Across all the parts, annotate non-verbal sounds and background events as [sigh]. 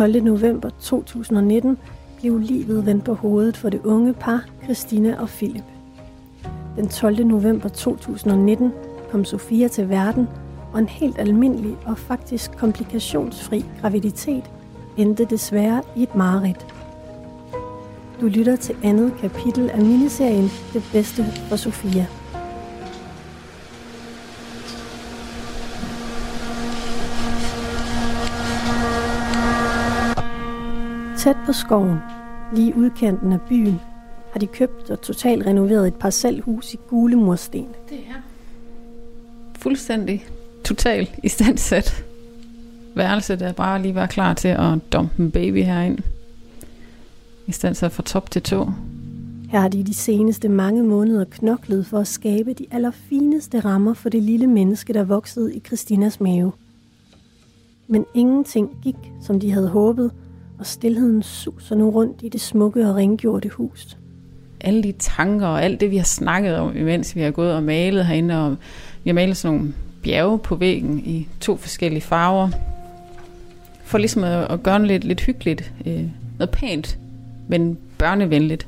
Den 12. november 2019 blev livet vendt på hovedet for det unge par, Christina og Philip. Den 12. november 2019 kom Sofia til verden, og en helt almindelig og faktisk komplikationsfri graviditet endte desværre i et mareridt. Du lytter til andet kapitel af miniserien Det bedste for Sofia. Tæt på skoven, lige udkanten af byen, har de købt og totalt renoveret et parcelhus i gule mursten. Det er fuldstændig totalt i standsat værelse, der bare lige var klar til at dumpe en baby herind. I standsat fra top til tå. Her har de de seneste mange måneder knoklet for at skabe de allerfineste rammer for det lille menneske, der voksede i Christinas mave. Men ingenting gik, som de havde håbet, og stillheden suser nu rundt i det smukke og rengjorte hus. Alle de tanker og alt det, vi har snakket om, imens vi har gået og malet herinde, og vi har malet sådan nogle bjerge på væggen i to forskellige farver, for ligesom at, at gøre lidt, lidt hyggeligt, øh, noget pænt, men børnevenligt.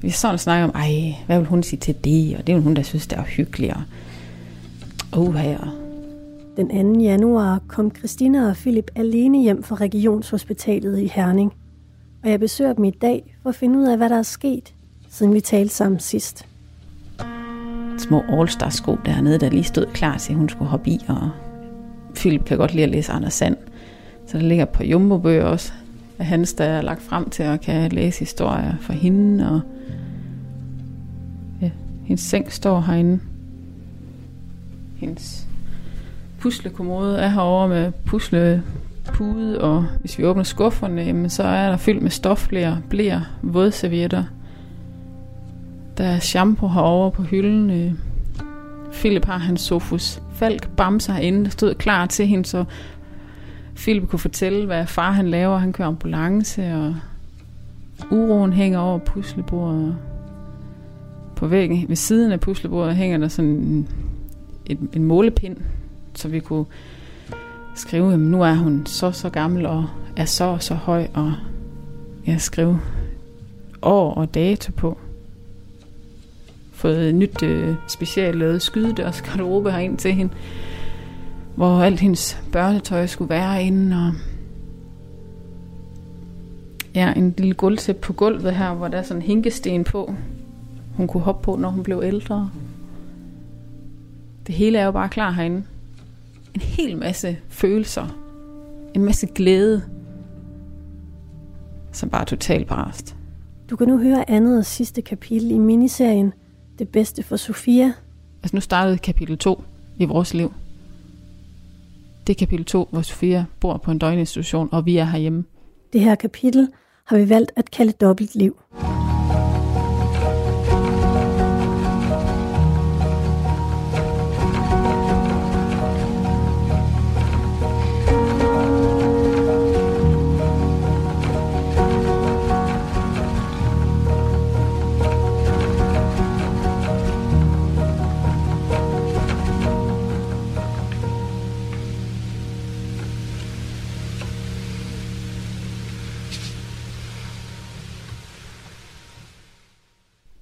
Vi har sådan snakket om, ej, hvad vil hun sige til det, og det vil hun, der synes, det er hyggeligt, og uh, her. Den 2. januar kom Christina og Philip alene hjem fra Regionshospitalet i Herning. Og jeg besøger dem i dag for at finde ud af, hvad der er sket, siden vi talte sammen sidst. Små all sko dernede, der lige stod klar til, at hun skulle hoppe i, og Philip kan godt lide at læse Anders Sand. Så der ligger på par jumbo-bøger også af hans, der er lagt frem til at kan læse historier for hende, og ja, hendes seng står herinde. Hendes puslekommode er herovre med puslepude, og hvis vi åbner skufferne, jamen, så er der fyldt med stofblæer, blæer, vådservietter. Der er shampoo herovre på hylden. Øh, Philip har hans Sofus Falk bamser herinde, der stod klar til hende, så Philip kunne fortælle, hvad far han laver. Han kører ambulance, og uroen hænger over puslebordet. På væggen ved siden af puslebordet hænger der sådan en, en, en målepind, så vi kunne skrive, at nu er hun så så gammel og er så og så høj, og jeg skrive år og dato på. Fået et nyt øh, specielt lavet skydedørsgarderobe [laughs] herind til hende, hvor alt hendes børnetøj skulle være inde, og ja, en lille gulvtæp på gulvet her, hvor der er sådan en hinkesten på, hun kunne hoppe på, når hun blev ældre. Det hele er jo bare klar herinde en hel masse følelser, en masse glæde, som bare er totalt brast. Du kan nu høre andet og sidste kapitel i miniserien Det bedste for Sofia. Altså nu startede kapitel 2 i vores liv. Det er kapitel 2, hvor Sofia bor på en døgninstitution, og vi er herhjemme. Det her kapitel har vi valgt at kalde dobbelt liv.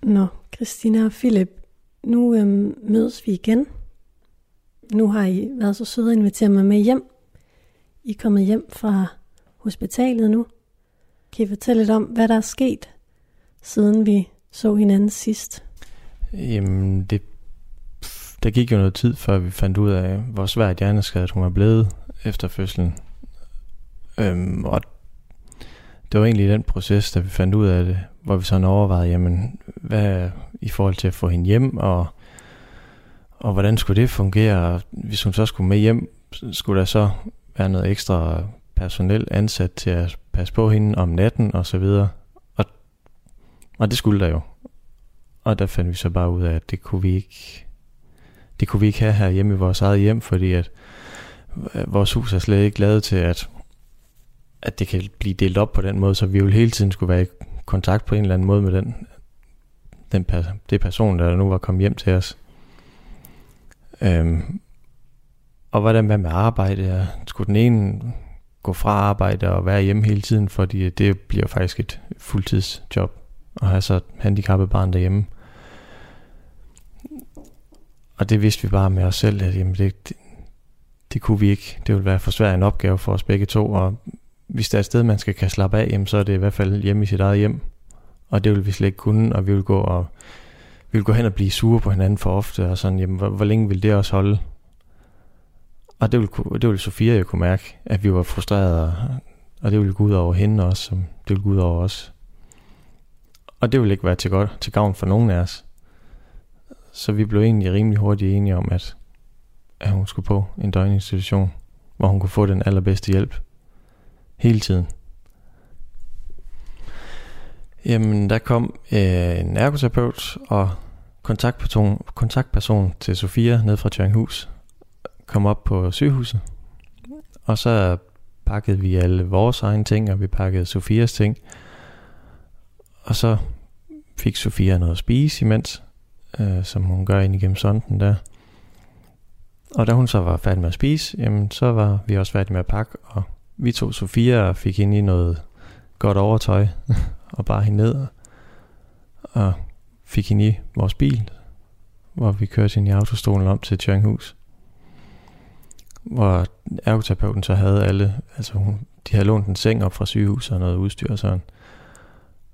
Nå, Christina og Philip, nu øhm, mødes vi igen. Nu har I været så søde at invitere mig med hjem. I er kommet hjem fra hospitalet nu. Kan I fortælle lidt om, hvad der er sket, siden vi så hinanden sidst? Jamen, det, der gik jo noget tid, før vi fandt ud af, hvor svært hjerneskadet hun var blevet efter fødslen. Øhm, og det var egentlig den proces, da vi fandt ud af det, hvor vi sådan overvejede, jamen, hvad i forhold til at få hende hjem, og, og hvordan skulle det fungere? Hvis hun så skulle med hjem, skulle der så være noget ekstra personel ansat til at passe på hende om natten og så videre. Og, og det skulle der jo. Og der fandt vi så bare ud af, at det kunne vi ikke, det kunne vi ikke have her hjemme i vores eget hjem, fordi at øh, vores hus er slet ikke lavet til, at, at det kan blive delt op på den måde, så vi jo hele tiden skulle være i kontakt på en eller anden måde med den, den det person, der nu var kommet hjem til os. Øhm, og hvordan hvad med arbejde? Skulle den ene gå fra arbejde og være hjemme hele tiden, fordi det bliver faktisk et fuldtidsjob at have så et handicappet barn derhjemme. Og det vidste vi bare med os selv, at jamen det, det, det kunne vi ikke. Det ville være for svært en opgave for os begge to, og hvis der er et sted, man skal kan slappe af, jamen, så er det i hvert fald hjemme i sit eget hjem. Og det vil vi slet ikke kunne, og vi vil gå og vi vil gå hen og blive sure på hinanden for ofte, og sådan, jamen, hvor, hvor længe vil det også holde? Og det ville, det ville Sofia jo kunne mærke, at vi var frustrerede, og det ville gå ud over hende også, som det ville gå ud over os. Og det ville ikke være til, godt, til gavn for nogen af os. Så vi blev egentlig rimelig hurtigt enige om, at, at hun skulle på en døgninstitution, hvor hun kunne få den allerbedste hjælp hele tiden. Jamen, der kom øh, en ergoterapeut og kontaktperson, kontaktperson til Sofia ned fra Tjørnhus. Kom op på sygehuset. Og så pakkede vi alle vores egne ting, og vi pakkede Sofias ting. Og så fik Sofia noget at spise imens, øh, som hun gør ind igennem sonden der. Og da hun så var færdig med at spise, jamen så var vi også færdige med at pakke, og vi tog Sofia og fik hende i noget godt overtøj, [laughs] og bare hende ned, og fik hende i vores bil, hvor vi kørte hende i autostolen om til Tjørnhus. Hvor ergoterapeuten så havde alle, altså hun, de havde lånt en seng op fra sygehuset og noget udstyr og sådan.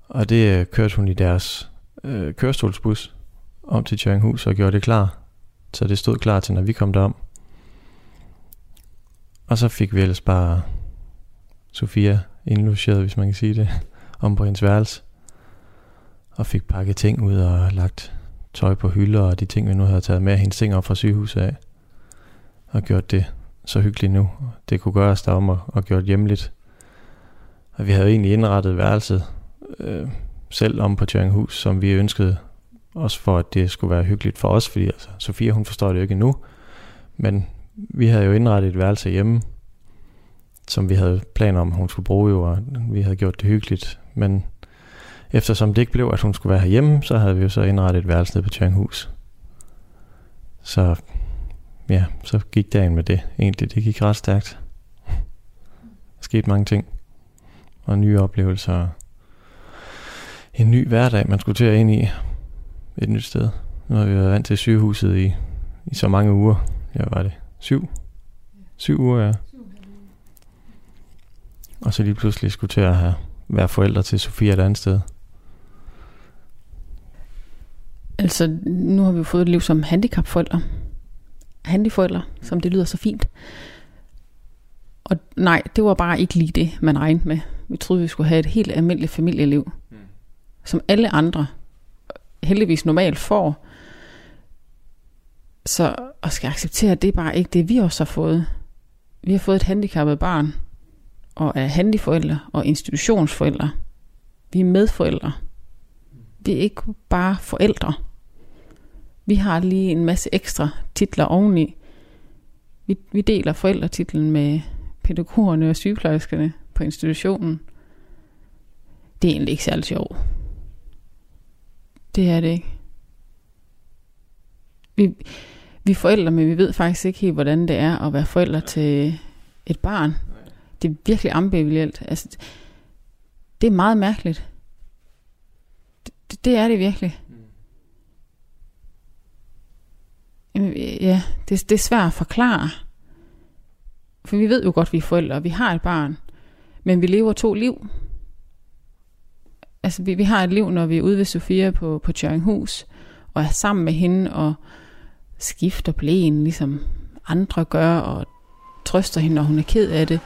Og det øh, kørte hun i deres øh, kørestolsbus om til Tjørnhus og gjorde det klar. Så det stod klar til, når vi kom derom. Og så fik vi ellers bare Sofia indlogeret, hvis man kan sige det, [laughs] om på hendes værelse. Og fik pakket ting ud og lagt tøj på hylder og de ting, vi nu havde taget med hendes ting op fra sygehuset af. Og gjort det så hyggeligt nu. Det kunne gøres derom og, og gjort hjemligt. Og vi havde egentlig indrettet værelset øh, selv om på Tjøringhus, som vi ønskede også for, at det skulle være hyggeligt for os, fordi altså, Sofia hun forstår det jo ikke endnu, men vi havde jo indrettet et værelse hjemme, som vi havde planer om, hun skulle bruge jo, og vi havde gjort det hyggeligt, men eftersom det ikke blev, at hun skulle være herhjemme, så havde vi jo så indrettet et værelse nede på Tjørninghus. Så ja, så gik dagen med det egentlig. Det gik ret stærkt. Der skete mange ting. Og nye oplevelser en ny hverdag, man skulle til at ind i et nyt sted. Nu har vi været vant til sygehuset i, i så mange uger. Ja, var det? Syv? Syv uger, ja. Og så lige pludselig skulle til at have, være forældre til Sofia et andet sted. Altså, nu har vi jo fået et liv som handicapforældre. Handiforældre, som det lyder så fint. Og nej, det var bare ikke lige det, man regnede med. Vi troede, vi skulle have et helt almindeligt familieliv som alle andre heldigvis normalt får. Så at skal acceptere, det er bare ikke det, vi også har fået. Vi har fået et handicappet barn, og er handiforældre og institutionsforældre. Vi er medforældre. Vi er ikke bare forældre. Vi har lige en masse ekstra titler oveni. Vi, vi deler forældretitlen med pædagogerne og sygeplejerskerne på institutionen. Det er egentlig ikke særlig sjovt. Det er det ikke. Vi, vi er forældre, men vi ved faktisk ikke helt, hvordan det er at være forældre til et barn. Det er virkelig ambivalent. Altså, det er meget mærkeligt. Det, det er det virkelig. Ja, det, det er svært at forklare. For vi ved jo godt, at vi er forældre, og vi har et barn. Men vi lever to liv altså vi, vi har et liv, når vi er ude ved Sofia på, på Tjørninghus, og er sammen med hende og skifter blæen, ligesom andre gør, og trøster hende, når hun er ked af det.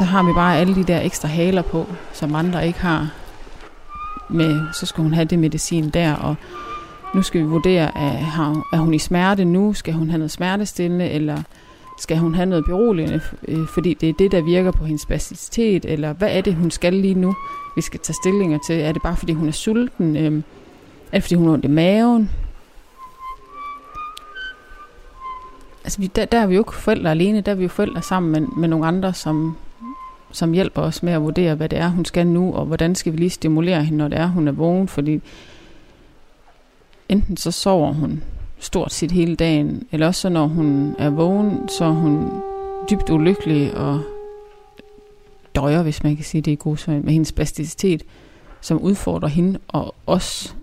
Så har vi bare alle de der ekstra haler på, som andre ikke har med, så skal hun have det medicin der, og nu skal vi vurdere, at er hun i smerte nu, skal hun have noget smertestillende, eller skal hun have noget beroligende, øh, fordi det er det, der virker på hendes spasticitet, eller hvad er det, hun skal lige nu, vi skal tage stillinger til. Er det bare, fordi hun er sulten? Øhm, er det, fordi hun har ondt i maven? Altså, vi, der, der er vi jo ikke forældre alene, der er vi jo forældre sammen med, med nogle andre, som som hjælper os med at vurdere, hvad det er, hun skal nu, og hvordan skal vi lige stimulere hende, når det er, hun er vågen, fordi enten så sover hun stort set hele dagen, eller også så når hun er vågen, så er hun dybt ulykkelig og døjer, hvis man kan sige det i god med hendes plasticitet, som udfordrer hende og os.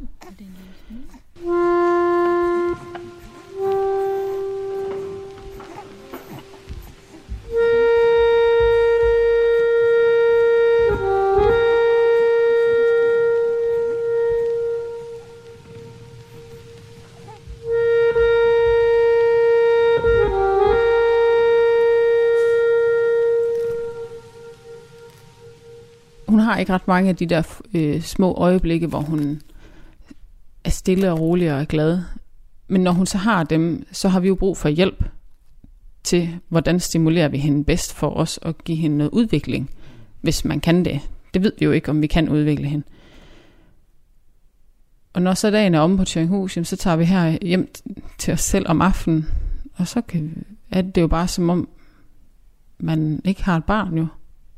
Har ikke ret mange af de der øh, små øjeblikke, hvor hun er stille og rolig og er glad. Men når hun så har dem, så har vi jo brug for hjælp til, hvordan stimulerer vi hende bedst for os at give hende noget udvikling, hvis man kan det. Det ved vi jo ikke, om vi kan udvikle hende. Og når så dagen er omme på Tjøringhus, så tager vi her hjem til os selv om aftenen, og så kan, er det jo bare som om, man ikke har et barn jo.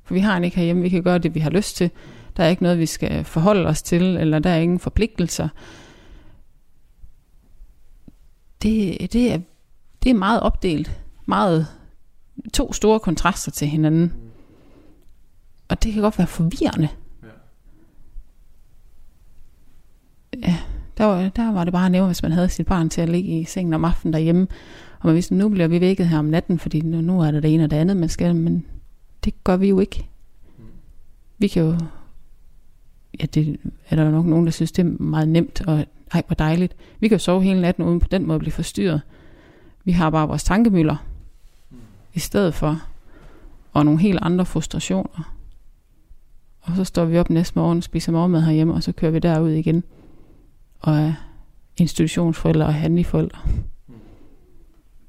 For vi har en ikke herhjemme, vi kan gøre det, vi har lyst til. Der er ikke noget, vi skal forholde os til, eller der er ingen forpligtelser. Det, det, er, det er meget opdelt. Meget to store kontraster til hinanden. Og det kan godt være forvirrende. Ja, der var, der var det bare nævnt, hvis man havde sit barn til at ligge i sengen om aftenen derhjemme. Og man vidste, nu bliver vi vækket her om natten, fordi nu, nu er det det ene og det andet, man skal. Men det gør vi jo ikke. Vi kan jo, ja det er der nok nogen, der synes, det er meget nemt, og ej, hvor dejligt. Vi kan jo sove hele natten uden på den måde at blive forstyrret. Vi har bare vores tankemøller i stedet for, og nogle helt andre frustrationer. Og så står vi op næste morgen, spiser morgenmad herhjemme, og så kører vi derud igen. Og er institutionsforældre og handleforældre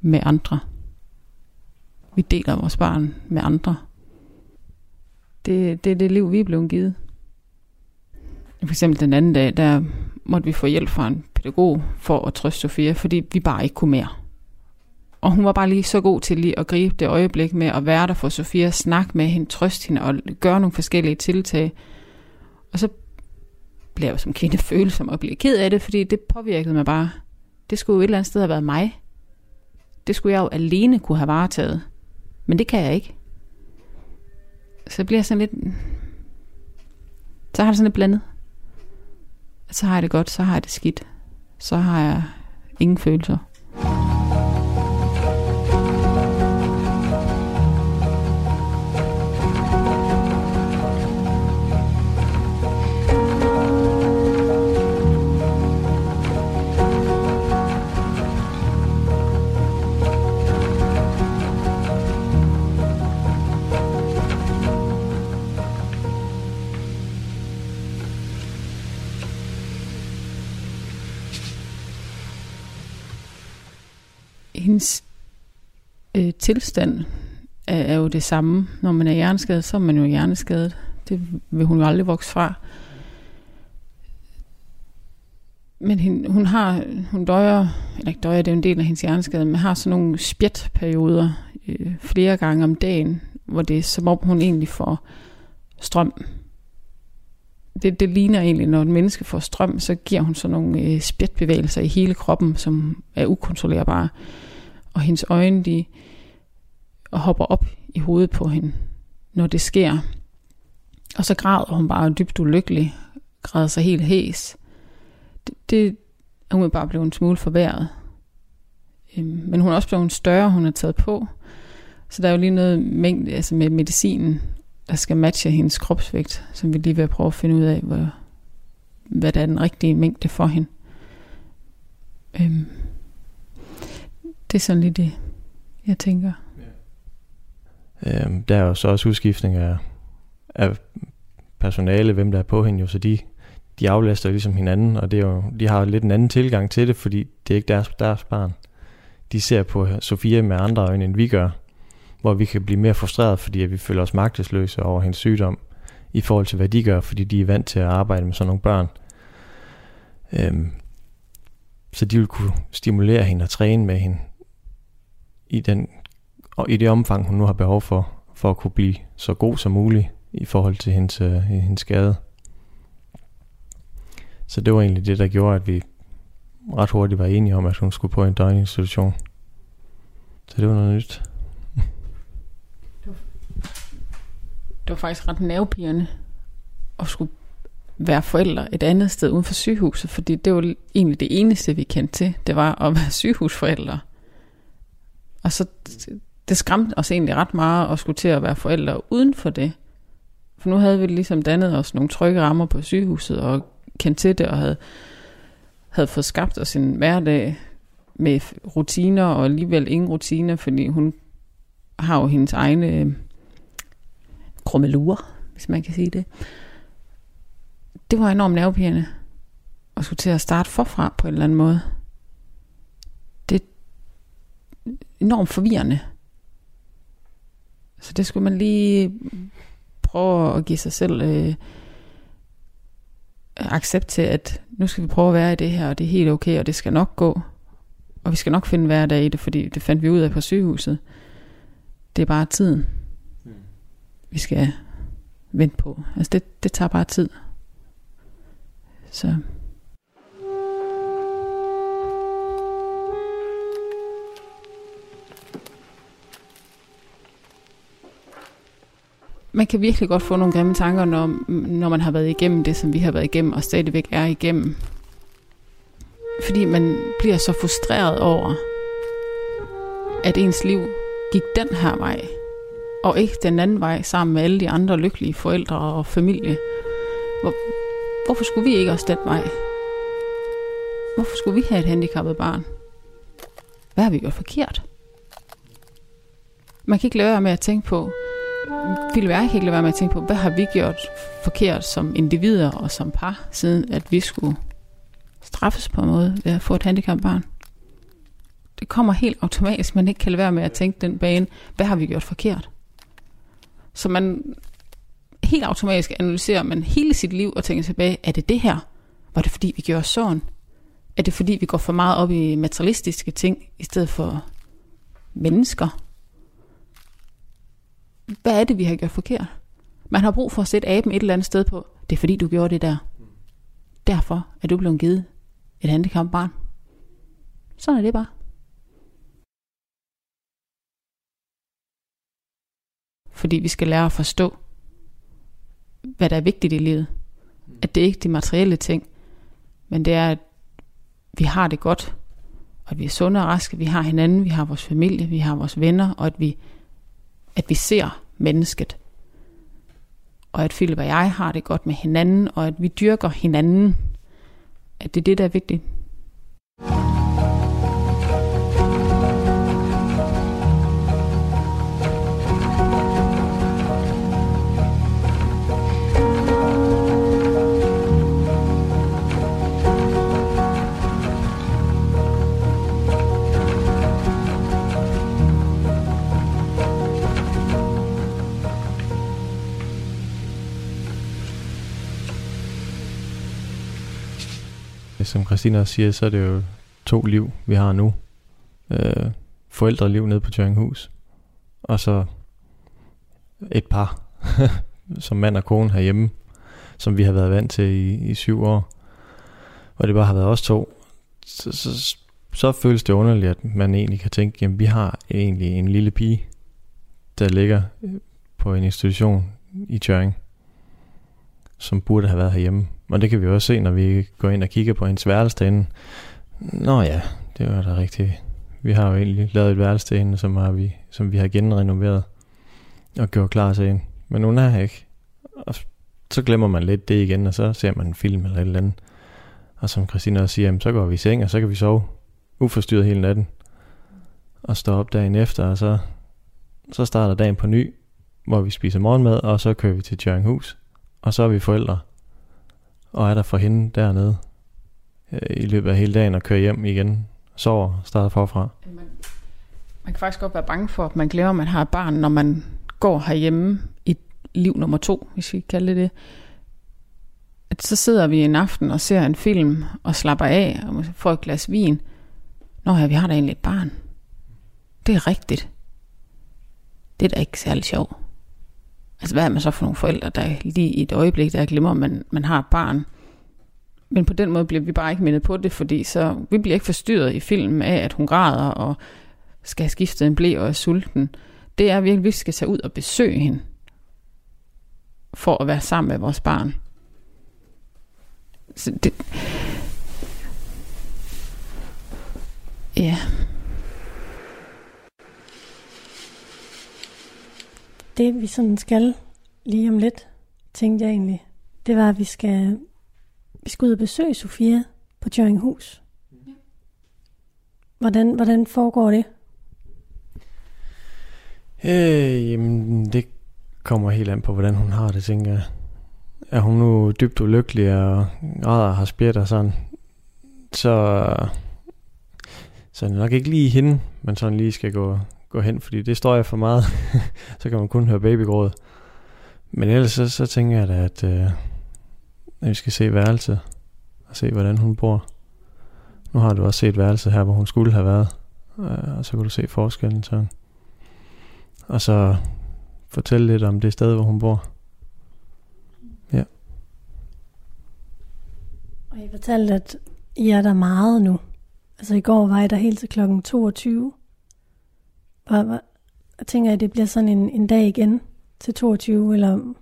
med andre. Vi deler vores barn med andre. Det, det er det liv, vi er blevet givet. For eksempel den anden dag, der måtte vi få hjælp fra en pædagog for at trøste Sofia, fordi vi bare ikke kunne mere. Og hun var bare lige så god til lige at gribe det øjeblik med at være der for Sofia, snakke med hende, trøste hende og gøre nogle forskellige tiltag. Og så blev jeg jo som kvinde følsom og blev ked af det, fordi det påvirkede mig bare. Det skulle jo et eller andet sted have været mig. Det skulle jeg jo alene kunne have varetaget. Men det kan jeg ikke så bliver jeg sådan lidt... Så har det sådan lidt blandet. Så har jeg det godt, så har jeg det skidt. Så har jeg ingen følelser. Ens øh, tilstand er, er jo det samme. Når man er hjerneskadet, så er man jo hjerneskadet. Det vil hun jo aldrig vokse fra. Men hende, hun har, hun døjer, eller ikke døjer, det er en del af hendes hjerneskade, men har sådan nogle spjætperioder øh, flere gange om dagen, hvor det er som om hun egentlig får strøm. Det, det ligner egentlig, når et menneske får strøm, så giver hun sådan nogle øh, spjætbevægelser i hele kroppen, som er ukontrollerbare og hendes øjne de hopper op i hovedet på hende, når det sker. Og så græder hun bare dybt ulykkelig, græder sig helt hæs. Det, det er hun bare blevet en smule forværret. Øhm, men hun er også blevet større, hun har taget på. Så der er jo lige noget mængde, altså med medicinen, der skal matche hendes kropsvægt, som vi lige vil prøve at finde ud af, hvor, hvad der er den rigtige mængde for hende. Øhm, det er sådan lidt det, jeg tænker. Ja. Øhm, der er jo så også udskiftning af, af personale, hvem der er på hende jo, så de, de aflaster ligesom hinanden, og det er jo, de har jo lidt en anden tilgang til det, fordi det er ikke deres, deres barn. De ser på Sofia med andre øjne, end vi gør, hvor vi kan blive mere frustreret, fordi at vi føler os magtesløse over hendes sygdom, i forhold til hvad de gør, fordi de er vant til at arbejde med sådan nogle børn. Øhm, så de vil kunne stimulere hende og træne med hende i, den, og i det omfang, hun nu har behov for, for at kunne blive så god som muligt i forhold til hendes, øh, hendes skade. Så det var egentlig det, der gjorde, at vi ret hurtigt var enige om, at hun skulle på en døgninstitution. Så det var noget nyt. Det var faktisk ret nervepirrende at skulle være forældre et andet sted uden for sygehuset, fordi det var egentlig det eneste, vi kendte til, det var at være [laughs] sygehusforældre. Og så det skræmte os egentlig ret meget at skulle til at være forældre uden for det. For nu havde vi ligesom dannet os nogle trygge rammer på sygehuset og kendt til det og havde, havde fået skabt os en hverdag med rutiner og alligevel ingen rutiner, fordi hun har jo hendes egne øh, krummelure, hvis man kan sige det. Det var enormt nervepirrende at skulle til at starte forfra på en eller anden måde. Det er enormt forvirrende. Så det skulle man lige prøve at give sig selv øh, accept til, at nu skal vi prøve at være i det her, og det er helt okay, og det skal nok gå. Og vi skal nok finde hverdag i det, fordi det fandt vi ud af på sygehuset. Det er bare tiden, mm. vi skal vente på. Altså det, det tager bare tid. Så man kan virkelig godt få nogle grimme tanker, når, når man har været igennem det, som vi har været igennem, og stadigvæk er igennem. Fordi man bliver så frustreret over, at ens liv gik den her vej, og ikke den anden vej, sammen med alle de andre lykkelige forældre og familie. Hvor, hvorfor skulle vi ikke også den vej? Hvorfor skulle vi have et handicappet barn? Hvad har vi gjort forkert? Man kan ikke lade være med at tænke på, ville jeg ikke lade være med at tænke på, hvad har vi gjort forkert som individer og som par, siden at vi skulle straffes på en måde ved at få et handicapbarn. Det kommer helt automatisk, man ikke kan lade være med at tænke den bane, hvad har vi gjort forkert? Så man helt automatisk analyserer man hele sit liv og tænker tilbage, er det det her? Var det fordi vi gjorde sådan? Er det fordi vi går for meget op i materialistiske ting, i stedet for mennesker? Hvad er det, vi har gjort forkert? Man har brug for at sætte aben et eller andet sted på. Det er fordi, du gjorde det der. Derfor er du blevet givet et handicappet barn. Sådan er det bare. Fordi vi skal lære at forstå, hvad der er vigtigt i livet. At det er ikke de materielle ting, men det er, at vi har det godt, og at vi er sunde og raske, vi har hinanden, vi har vores familie, vi har vores venner, og at vi at vi ser mennesket. Og at Philip og jeg har det godt med hinanden, og at vi dyrker hinanden. At det er det, der er vigtigt. Som Christina også siger, så er det jo to liv, vi har nu. Øh, forældreliv nede på Tjøringhus, Og så et par, [laughs] som mand og kone herhjemme, som vi har været vant til i, i syv år. Og det bare har været os to. Så, så, så føles det underligt, at man egentlig kan tænke, jamen vi har egentlig en lille pige, der ligger øh, på en institution i Tjøring, som burde have været herhjemme. Og det kan vi også se, når vi går ind og kigger på hendes værelse derinde. Nå ja, det var da rigtigt. Vi har jo egentlig lavet et værelse derinde, som, har vi, som vi har genrenoveret og gjort klar til hende. Men hun er her ikke. Og så glemmer man lidt det igen, og så ser man en film eller et eller andet. Og som Christina også siger, jamen, så går vi i seng, og så kan vi sove uforstyrret hele natten. Og stå op dagen efter, og så, så starter dagen på ny, hvor vi spiser morgenmad, og så kører vi til Tjørninghus. Og så er vi forældre og er der for hende dernede øh, i løbet af hele dagen og kører hjem igen, sover, starter forfra. Man, man kan faktisk godt være bange for, at man glemmer, at man har et barn, når man går herhjemme i liv nummer to, hvis vi kalder det det. At så sidder vi en aften og ser en film og slapper af og får et glas vin. Nå ja, vi har da egentlig et barn. Det er rigtigt. Det er da ikke særlig sjovt. Altså hvad er man så for nogle forældre, der lige i et øjeblik, der glemmer, at man, man har et barn. Men på den måde bliver vi bare ikke mindet på det, fordi så vi bliver ikke forstyrret i filmen af, at hun græder og skal have skiftet en blæ og er sulten. Det er virkelig, at vi skal tage ud og besøge hende for at være sammen med vores barn. Så det, ja. Det vi sådan skal lige om lidt, tænkte jeg egentlig, det var, at vi skal, vi skal ud og besøge Sofia på Tjøringhus. Hvordan, hvordan foregår det? Øh, jamen, det kommer helt an på, hvordan hun har det, tænker jeg. Er hun nu dybt ulykkelig og græder og har spjæt og sådan, så, så er det nok ikke lige hende, man sådan lige skal gå, gå hen, fordi det står jeg for meget. [laughs] så kan man kun høre babygråd. Men ellers så, så tænker jeg da, at, øh, at vi skal se værelset og se, hvordan hun bor. Nu har du også set værelset her, hvor hun skulle have været. Øh, og så kan du se forskellen sådan. Og så fortælle lidt om det sted, hvor hun bor. Ja. Og I fortalte, at I er der meget nu. Altså i går var I der helt til klokken 22. Og og, jeg tænker, at det bliver sådan en, en dag igen til 22, eller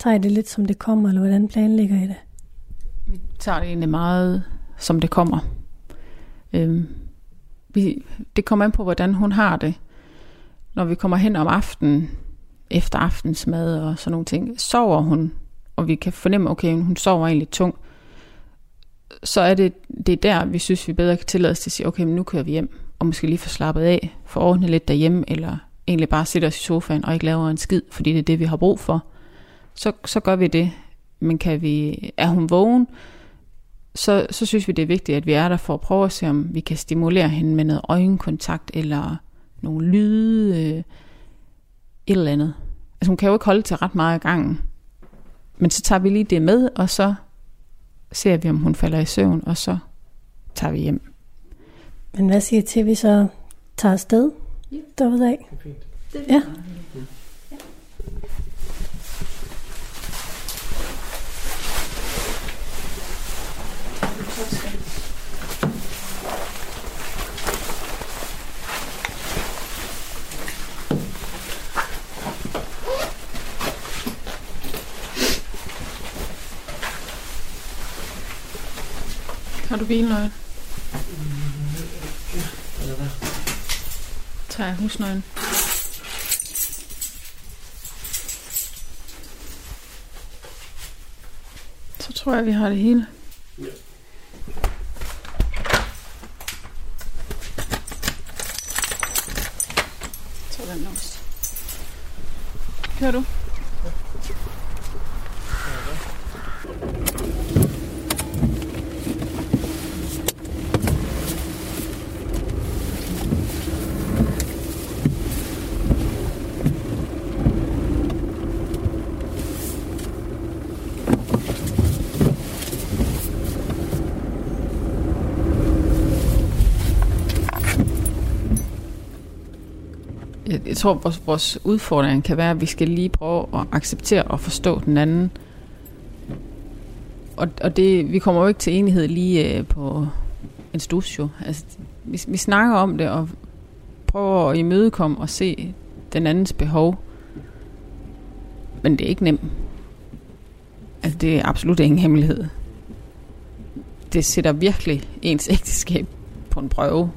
tager I det lidt som det kommer, eller hvordan planlægger I det? Vi tager det egentlig meget, som det kommer. Øhm, vi, det kommer an på, hvordan hun har det. Når vi kommer hen om aftenen, efter aftensmad og sådan nogle ting, sover hun, og vi kan fornemme, okay, hun sover egentlig tung, så er det, det er der, vi synes, vi bedre kan tillade os til at sige, okay, men nu kører vi hjem, og måske lige få slappet af, få ordnet lidt derhjemme, eller egentlig bare sætte os i sofaen og ikke lave en skid, fordi det er det, vi har brug for. Så, så gør vi det. Men kan vi, er hun vågen, så, så synes vi, det er vigtigt, at vi er der for at prøve at se, om vi kan stimulere hende med noget øjenkontakt, eller nogle lyde, øh, et eller andet. Altså hun kan jo ikke holde til ret meget af gangen. Men så tager vi lige det med, og så ser vi, om hun falder i søvn, og så tager vi hjem. Men hvad siger I til, at vi så tager afsted Ja. derudad? Det Ja. Har du bilnøglen? Tager jeg husnøglen? Så tror jeg, vi har det hele. Sådan også. Kører du? Jeg, tror, vores, vores udfordring kan være, at vi skal lige prøve at acceptere og forstå den anden. Og, og det, vi kommer jo ikke til enighed lige øh, på en studio. Altså, vi, vi snakker om det og prøver at imødekomme og se den andens behov. Men det er ikke nemt. Altså, det er absolut ingen hemmelighed. Det sætter virkelig ens [laughs] ægteskab på en prøve.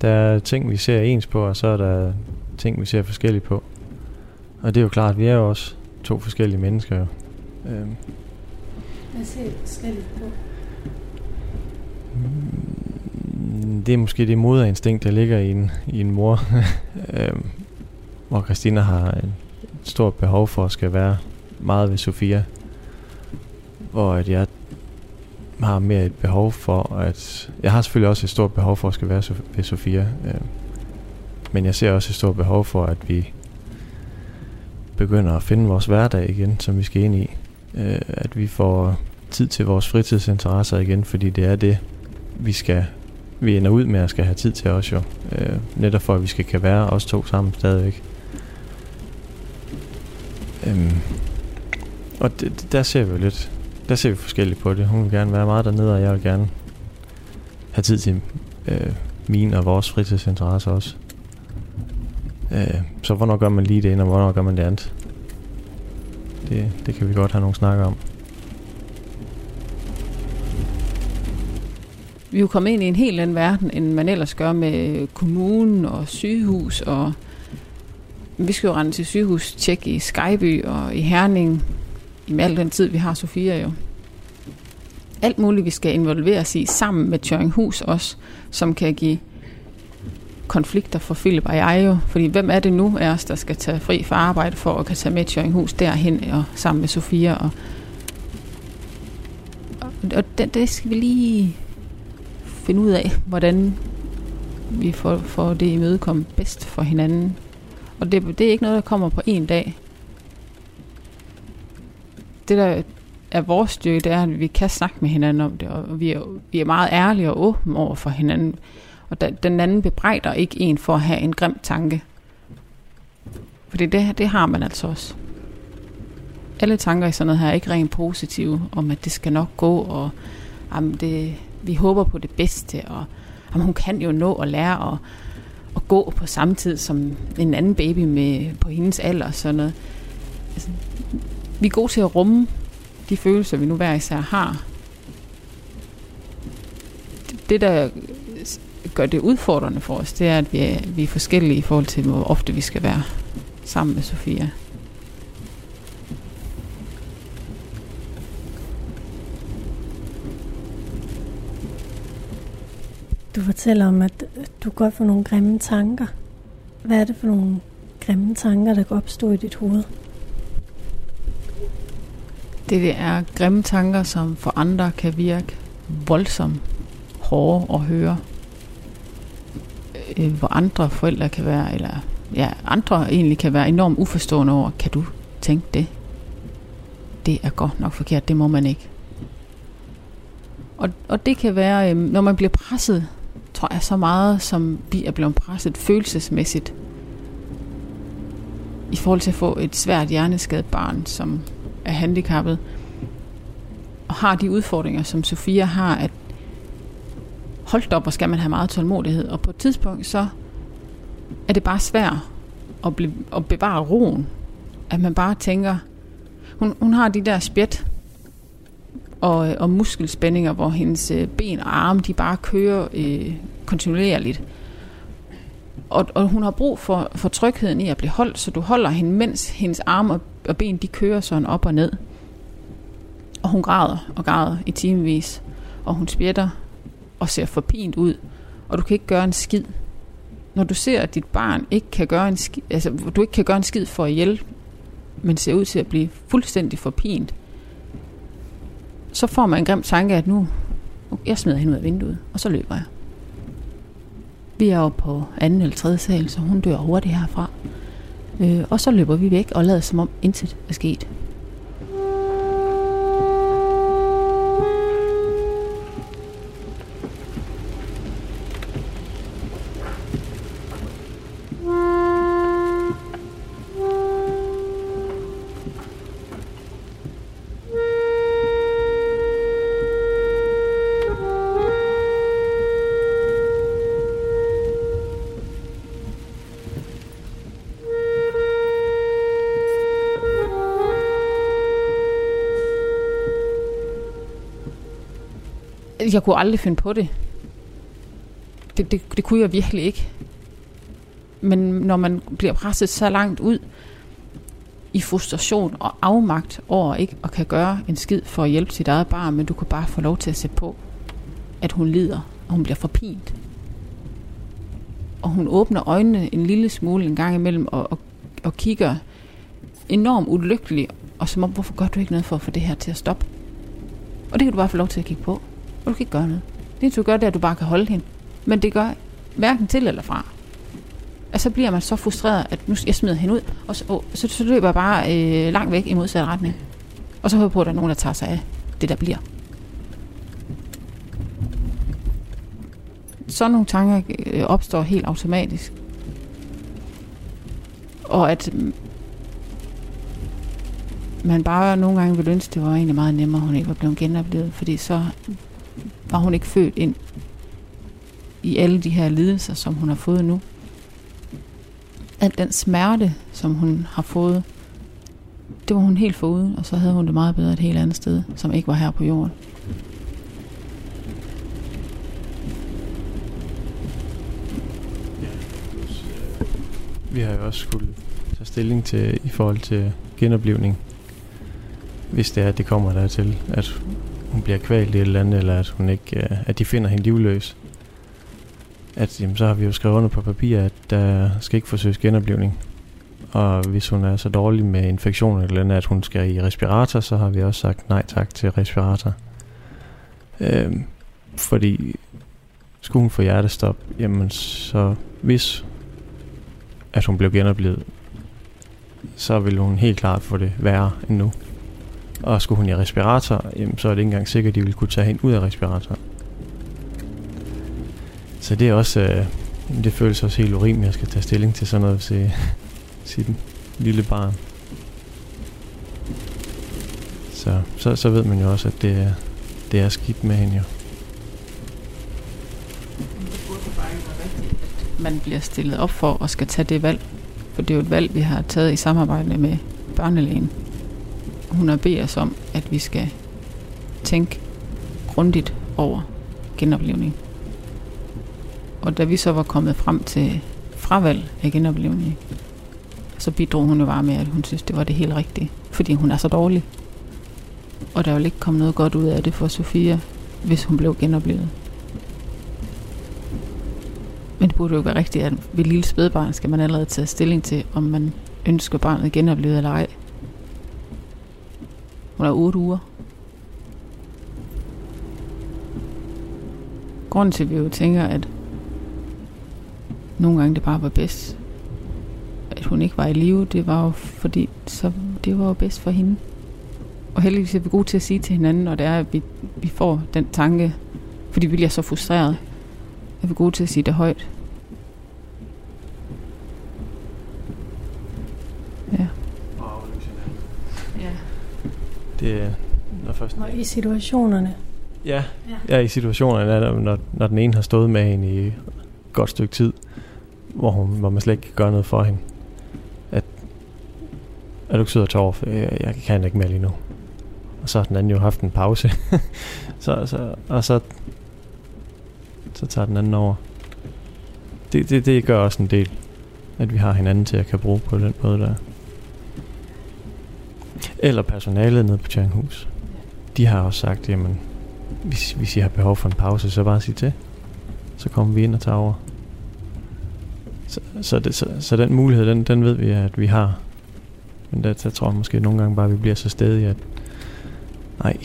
Der er ting, vi ser ens på, og så er der ting, vi ser forskelligt på. Og det er jo klart, vi er jo også to forskellige mennesker. Jo. Øhm, Hvad ser I forskelligt på? mm, det er måske det moderinstinkt, der ligger i en, i en mor. [laughs] øhm, hvor Christina har et stort behov for at skal være meget ved Sofia. Hvor at jeg har mere et behov for at... Jeg har selvfølgelig også et stort behov for at skal være ved Sofia. Øh, men jeg ser også et stort behov for, at vi begynder at finde vores hverdag igen, som vi skal ind i. Øh, at vi får tid til vores fritidsinteresser igen, fordi det er det, vi skal vi ender ud med at skal have tid til os jo. Øh, netop for, at vi skal kan være os to sammen stadigvæk. Øhm, og det, der ser vi jo lidt, der ser vi forskelligt på det. Hun vil gerne være meget dernede, og jeg vil gerne have tid til øh, min og vores fritidsinteresser også. Øh, så hvornår gør man lige det ene, og hvornår gør man det andet? Det, det kan vi godt have nogle snakker om. Vi er jo kommet ind i en helt anden verden, end man ellers gør med kommunen og sygehus. Og vi skal jo rende til sygehus, tjekke i Skyby og i Herning, med al den tid, vi har Sofia jo. Alt muligt, vi skal involveres i sammen med Tjøringhus også, som kan give konflikter for Philip og jeg jo. Fordi hvem er det nu af os, der skal tage fri fra arbejde for at kan tage med Tjøringhus derhen og sammen med Sofia. Og, og det, det skal vi lige finde ud af, hvordan vi får, får det imødekommet bedst for hinanden. Og det, det er ikke noget, der kommer på en dag. Det, der er vores styrke, det er, at vi kan snakke med hinanden om det, og vi er, vi er meget ærlige og åbne over for hinanden. Og da, den anden bebrejder ikke en for at have en grim tanke. Fordi det, det har man altså også. Alle tanker i sådan noget her er ikke rent positive, om at det skal nok gå, og jamen det, vi håber på det bedste, og jamen, hun kan jo nå at lære at, at gå på samme tid som en anden baby med på hendes alder og sådan noget. Altså, vi er gode til at rumme de følelser, vi nu hver især har. Det, der gør det udfordrende for os, det er, at vi er, vi er forskellige i forhold til, hvor ofte vi skal være sammen med Sofia. Du fortæller om, at du godt får nogle grimme tanker. Hvad er det for nogle grimme tanker, der kan opstå i dit hoved? Det, er grimme tanker, som for andre kan virke voldsomt hårde at høre. Øh, hvor andre forældre kan være, eller ja, andre egentlig kan være enormt uforstående over, kan du tænke det? Det er godt nok forkert, det må man ikke. Og, og det kan være, øh, når man bliver presset tror jeg, så meget, som vi er blevet presset følelsesmæssigt i forhold til at få et svært hjerneskadet barn, som er handicappet, og har de udfordringer, som Sofia har, at holdt op, og skal man have meget tålmodighed. Og på et tidspunkt, så er det bare svært at, blive, at bevare roen. At man bare tænker, hun, hun har de der spjæt og, og muskelspændinger, hvor hendes øh, ben og arme, de bare kører øh, kontinuerligt. Og, og hun har brug for, for trygheden i at blive holdt, så du holder hende, mens hendes arme og, og ben, de kører sådan op og ned. Og hun græder og græder i timevis, og hun spjætter og ser forpint ud, og du kan ikke gøre en skid. Når du ser, at dit barn ikke kan gøre en skid, altså du ikke kan gøre en skid for at hjælpe, men ser ud til at blive fuldstændig forpint, så får man en grim tanke, at nu, jeg smider hende ud af vinduet, og så løber jeg. Vi er jo på anden eller tredje sal, så hun dør hurtigt herfra. Øh, og så løber vi væk og lader som om intet er sket. Jeg kunne aldrig finde på det. Det, det. det kunne jeg virkelig ikke. Men når man bliver presset så langt ud i frustration og afmagt over ikke at kan gøre en skid for at hjælpe sit eget barn, men du kan bare få lov til at se på, at hun lider, og hun bliver forpint. Og hun åbner øjnene en lille smule en gang imellem og, og, og kigger enormt ulykkelig, og som om, hvorfor gør du ikke noget for at få det her til at stoppe? Og det kan du bare få lov til at kigge på. Og du kan ikke gøre noget. Det eneste du gør, det er, at du bare kan holde hende. Men det gør hverken til eller fra. Og så bliver man så frustreret, at nu jeg smider hende ud, og så, og så, så løber jeg bare øh, langt væk i modsatte retning. Og så håber jeg på, at der er nogen, der tager sig af det, der bliver. sådan nogle tanker øh, opstår helt automatisk. Og at mm, man bare nogle gange ville ønske, det var egentlig meget nemmere, at hun ikke var blevet genoplevet, fordi så var hun ikke født ind i alle de her lidelser, som hun har fået nu. Al den smerte, som hun har fået, det var hun helt foruden, og så havde hun det meget bedre et helt andet sted, som ikke var her på jorden. Vi har jo også skulle tage stilling til i forhold til genoplevning. Hvis det er, at det kommer dertil, at hun bliver kvalt i et eller andet, eller at, hun ikke, øh, at de finder hende livløs. At, jamen, så har vi jo skrevet under på papir, at der skal ikke forsøges genoplevning. Og hvis hun er så dårlig med infektion eller andet, at hun skal i respirator, så har vi også sagt nej tak til respirator. Øhm, fordi skulle hun få hjertestop, jamen så hvis at hun blev genoplevet, så ville hun helt klart få det værre end nu. Og skulle hun i respirator, jamen, så er det ikke engang sikkert, at de ville kunne tage hende ud af respirator. Så det er også, øh, det føles også helt urimeligt, at jeg skal tage stilling til sådan noget til [laughs] sit lille barn. Så, så, så ved man jo også, at det er, det er skidt med hende jo. man bliver stillet op for og skal tage det valg. For det er jo et valg, vi har taget i samarbejde med børnelægen. Hun har bedt os om, at vi skal tænke grundigt over genoplevning. Og da vi så var kommet frem til fravalg af genoplevning, så bidrog hun jo bare med, at hun synes, det var det helt rigtige. Fordi hun er så dårlig. Og der ville ikke komme noget godt ud af det for Sofia, hvis hun blev genoplevet. Men det burde jo være rigtigt, at ved lille spædbarn skal man allerede tage stilling til, om man ønsker barnet genoplevet eller ej. Hun er 8 uger. Grunden til, at vi jo tænker, at nogle gange det bare var bedst, at hun ikke var i live, det var jo fordi, så det var jo bedst for hende. Og heldigvis er vi gode til at sige til hinanden, når det er, at vi, vi får den tanke, fordi vi bliver så frustreret, er vi gode til at sige det højt. Ja. Ja. Er når først... Og i situationerne. Ja, ja i situationerne, er når, når den ene har stået med hende i et godt stykke tid, hvor, hun, hvor man slet ikke kan gøre noget for hende. At, er du ikke sød og tår, for jeg, jeg kan ikke mere lige nu. Og så har den anden jo haft en pause. [laughs] så, så, og så, så tager den anden over. Det, det, det gør også en del, at vi har hinanden til at kan bruge på den måde der. Eller personalet nede på Tjernhus. De har også sagt, jamen, hvis, hvis I har behov for en pause, så bare sig til. Så kommer vi ind og tager over. Så, så, det, så, så den mulighed, den, den ved vi, at vi har. Men der, der tror jeg måske nogle gange bare, at vi bliver så stedige, at nej,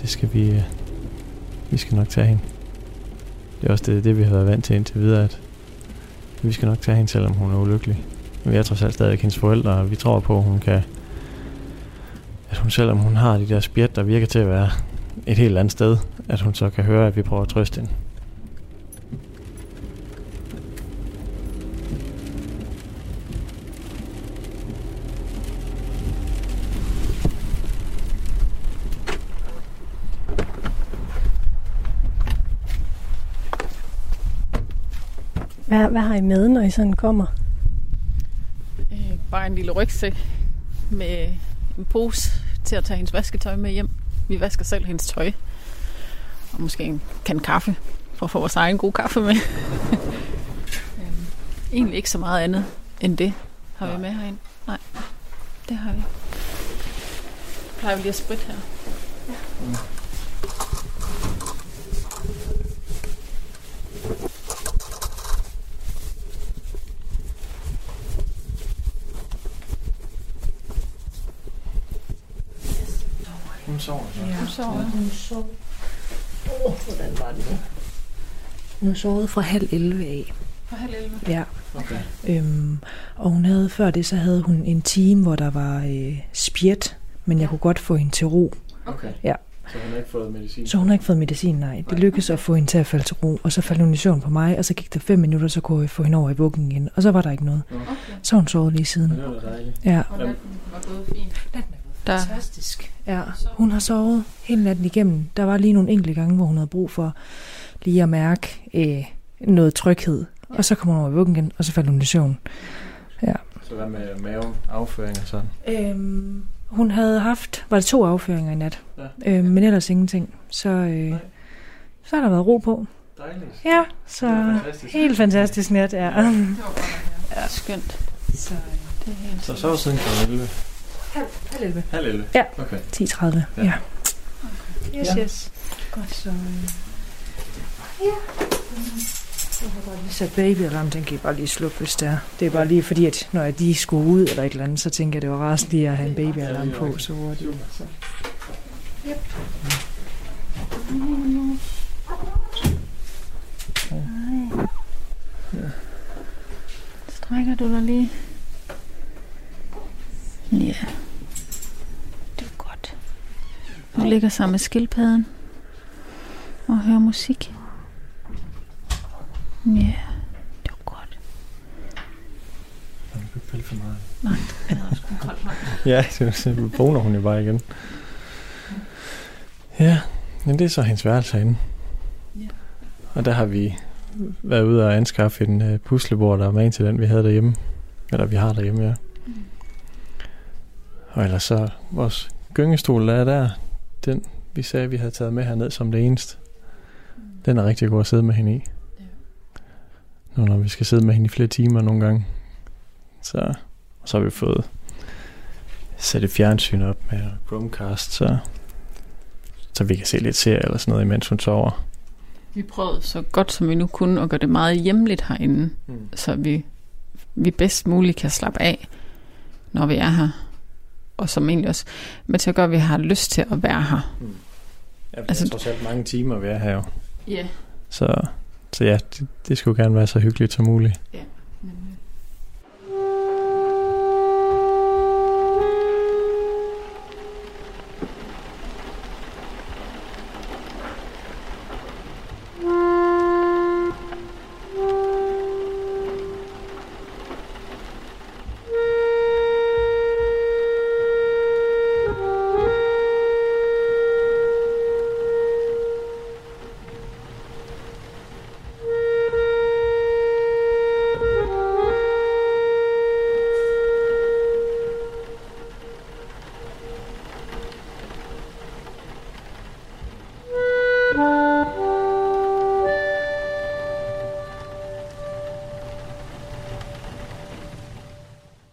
det skal vi, øh, vi skal nok tage hende. Det er også det, det vi har været vant til indtil videre, at vi skal nok tage hende, selvom hun er ulykkelig. Vi er trods alt stadig hendes forældre, og vi tror på, at hun kan, at hun selvom hun har de der spjæt, der virker til at være et helt andet sted, at hun så kan høre, at vi prøver at trøste hende. Hvad, hvad har I med, når I sådan kommer? Øh, bare en lille rygsæk med en pose til at tage hendes vasketøj med hjem. Vi vasker selv hendes tøj. Og måske en kan kaffe, for at få vores egen gode kaffe med. [laughs] øhm, egentlig ikke så meget andet end det har vi med herind. Nej, det har vi. Plejer vi lige at spritte her. Hun Ja, Hun sov. Åh, hvordan var det nu? Hun har sovet fra halv 11 af. For halv 11. Ja. Okay. Øhm, og hun havde før det, så havde hun en time, hvor der var øh, spjæt, men jeg kunne godt få hende til ro. Okay. Ja. Så hun har ikke fået medicin? Så hun har ikke fået medicin, nej. Det lykkedes at få hende til at falde til ro, og så faldt hun i søvn på mig, og så gik der fem minutter, så kunne jeg få hende over i vuggen igen, og så var der ikke noget. Okay. Så hun sovet lige siden. Det var dejligt. Ja. Og natten var gået fint. Der, Fantastisk. Ja, hun har sovet hele natten igennem. Der var lige nogle enkelte gange, hvor hun havde brug for lige at mærke øh, noget tryghed. Og så kom hun over i vuggen igen, og så faldt hun i søvn. Så hvad med maven, afføring og sådan? Øhm, hun havde haft, var det to afføringer i nat, Ja. øhm, men ellers ingenting. Så, øh, så har der været ro på. Dejligt. Ja, så fantastisk. helt fantastisk nat, ja. det var godt, ja. Skønt. Så, Det er helt Så sov siden kl. 11. halv, halv 11. Halv 11? Ja. Okay. 10.30, Ja. ja. Yes, Ja. yes. Godt, så... øh, Ja. Jeg har bare lige sat babyalarm, den kan I bare lige slukke, hvis det er. Det er bare lige fordi, at når jeg lige skulle ud eller et eller andet, så tænker jeg, det var rart lige at have en babyalarm på, så hurtigt. Så. Strækker du dig lige? Ja. Det er godt. Du ligger sammen med skildpadden og hører musik. Ja, det er godt. Man kan ikke pille for meget. Nej, det er også kun. [laughs] Ja, så så vågner hun jo bare igen. Ja, men det er så hendes værelse herinde. Ja. Og der har vi været ude og anskaffe en uh, puslebord, der er med til den, vi havde derhjemme. Eller vi har derhjemme, ja. Mm. Og ellers så vores gyngestol, der er der, den vi sagde, vi havde taget med herned som det eneste. Den er rigtig god at sidde med hende i. Ja. Nu når vi skal sidde med hende i flere timer nogle gange. Så, og så har vi fået sat et fjernsyn op med Chromecast, så, så vi kan se lidt serie eller sådan noget, imens hun sover. Vi prøvede så godt som vi nu kunne at gøre det meget hjemligt herinde, Mm. så vi, vi bedst muligt kan slappe af, når vi er her. Og som egentlig også med til at gøre, at vi har lyst til at være her. Mm. Ja, det Altså- er trods alt mange timer, vi er her jo. Ja. Yeah. Så, så ja, det, det skulle gerne være så hyggeligt som muligt.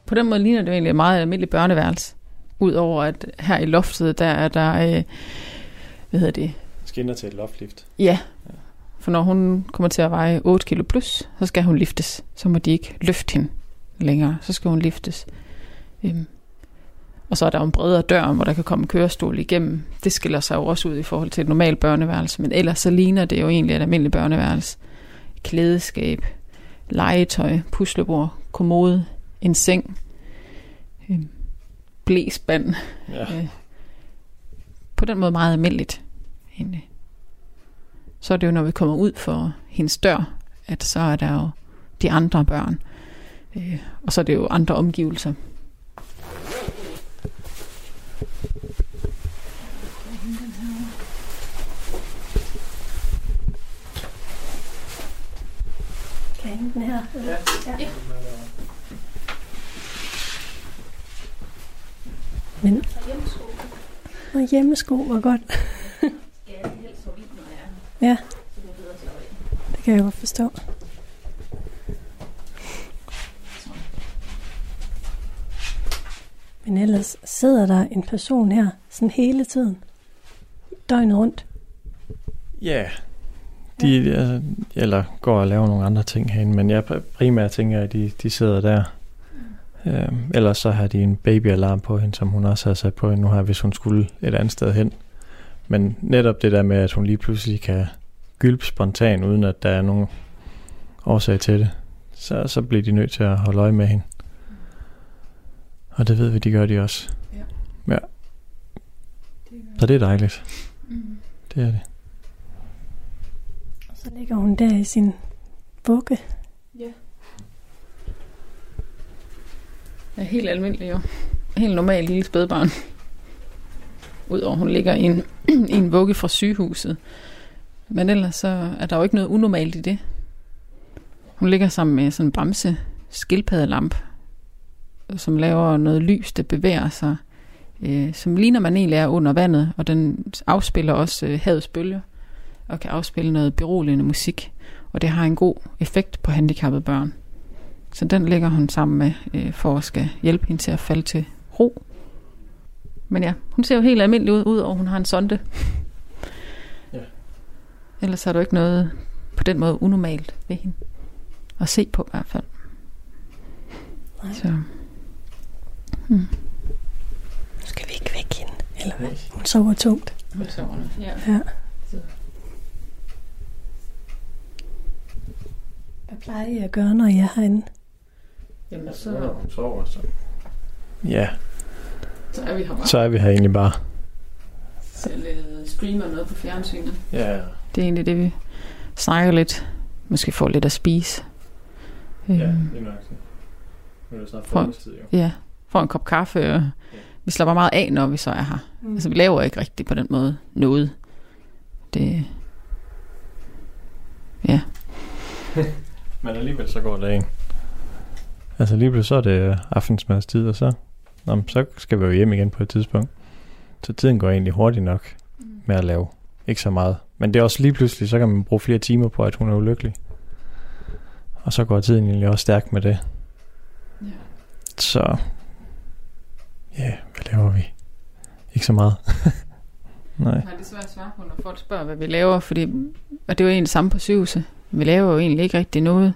På den måde ligner det jo egentlig et meget almindeligt børneværelse. Udover at her i loftet, der er der, øh, hvad hedder det, Skinner til et loftlift. ja. For når hun kommer til at veje 8 kilo plus, så skal hun liftes. Så må de ikke løfte hende længere. Så skal hun liftes. Øhm. Og så er der en bredere dør, hvor der kan komme kørestol igennem. Det skiller sig jo også ud i forhold til et normalt børneværelse. Men ellers så ligner det jo egentlig et almindeligt børneværelse. Klædeskab, legetøj, puslebord, kommode, en seng, øhm, blæsband. Ja. Øh, på den måde meget almindeligt. Egentlig. Så er det jo, når vi kommer ud for hendes dør, at så er der jo de andre børn. Øh, og så er det jo andre omgivelser. Kan jeg hænge den her? Ja. ja. Men... Og hjemmesko var godt. ja. Det kan jeg godt forstå. Men ellers sidder der en person her sådan hele tiden. Døgnet rundt. Ja. De, altså, eller går og laver nogle andre ting herinde, men jeg primært tænker, at de, de sidder der. Øhm, ellers så har de en babyalarm på hende, som hun også har sat på hende nu her, hvis hun skulle et andet sted hen. Men netop det der med, at hun lige pludselig kan gylpe spontan, uden at der er nogen årsag til det, så, så bliver de nødt til at holde øje med hende. Og det ved vi, de gør de også. Ja. ja. Så det er dejligt. Mm. Det er det. Og så ligger hun der i sin bukke. Er helt almindelig jo. Helt normal lille spædbarn. Udover hun ligger i en, [clears throat] i en vugge fra sygehuset. Men ellers så er der jo ikke noget unormalt i det. Hun ligger sammen med sådan en bamse skildpaddelamp, som laver noget lys, der bevæger sig, øh, som ligner man egentlig er under vandet, og den afspiller også øh, havets bølger, og kan afspille noget beroligende musik, og det har en god effekt på handicappede børn. Så den ligger hun sammen med, øh, for at skal hjælpe hende til at falde til ro. Men ja, hun ser jo helt almindelig ud, ud og hun har en sonde. Ja. Ellers er der jo ikke noget på den måde unormalt ved hende. At se på i hvert fald. Nej. Så. Nu skal vi ikke væk hende. Eller hvad? Hun sover tungt. Ja. Ja. Hvad plejer I at gøre, når I er herinde? Jamen, så, hun sover, så... Ja, så er vi her bare. så er vi her egentlig bare. Så lidt streamer noget på fjernsynet. Ja, Det er egentlig det, vi snakker lidt. Måske får lidt at spise. ja, Øhm, lige nok. Nu er det snart jo. ja. Får en kop kaffe, og vi slapper meget af, når vi så er her. Mm. Altså, vi laver ikke rigtigt på den måde noget. Det... [laughs] Ja. Men alligevel så går dagen. Altså lige pludselig så er det øh, aftensmadstid, og så, nå, men så skal vi jo hjem igen på et tidspunkt. Så tiden går egentlig hurtigt nok med at lave ikke så meget. Men det er også lige pludselig, så kan man bruge flere timer på, at hun er ulykkelig. Og så går tiden egentlig også stærkt med det. Ja. Så ja, hvad laver vi? Ikke så meget. [laughs] Nej. Jeg har det svært at svare på, når folk spørger, hvad vi laver, fordi, og det er jo egentlig samme på sygehuset. Vi laver jo egentlig ikke rigtig noget.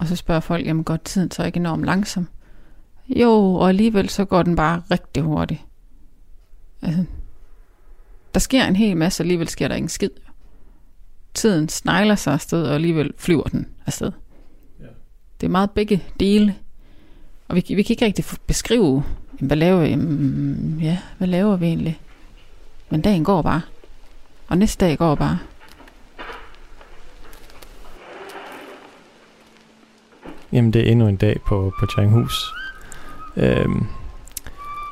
Og så spørger folk, jamen går tiden så ikke enormt langsom? Jo, og alligevel så går den bare rigtig hurtigt. Altså, der sker en hel masse, og alligevel sker der ingen skid. Tiden snegler sig afsted, og alligevel flyver den afsted. Ja. Det er meget begge dele. Og vi, vi kan ikke rigtig beskrive, jamen, hvad laver vi? Jamen, ja, hvad laver vi egentlig? Men dagen går bare. Og næste dag går bare. Jamen, det er endnu en dag på, på Changhus. øhm,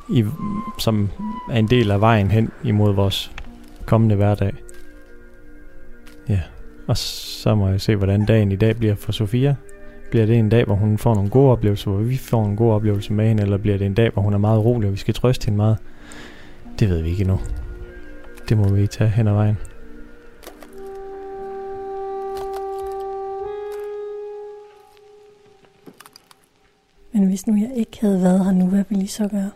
i, som er en del af vejen hen imod vores kommende hverdag. Ja, og så må jeg se, hvordan dagen i dag bliver for Sofia. Bliver det en dag, hvor hun får nogle gode oplevelser, hvor vi får en god oplevelse med hende, eller bliver det en dag, hvor hun er meget rolig, og vi skal trøste hende meget? Det ved vi ikke endnu. Det må vi tage hen ad vejen. Men hvis nu jeg ikke havde været her nu, hvad ville I så gøre?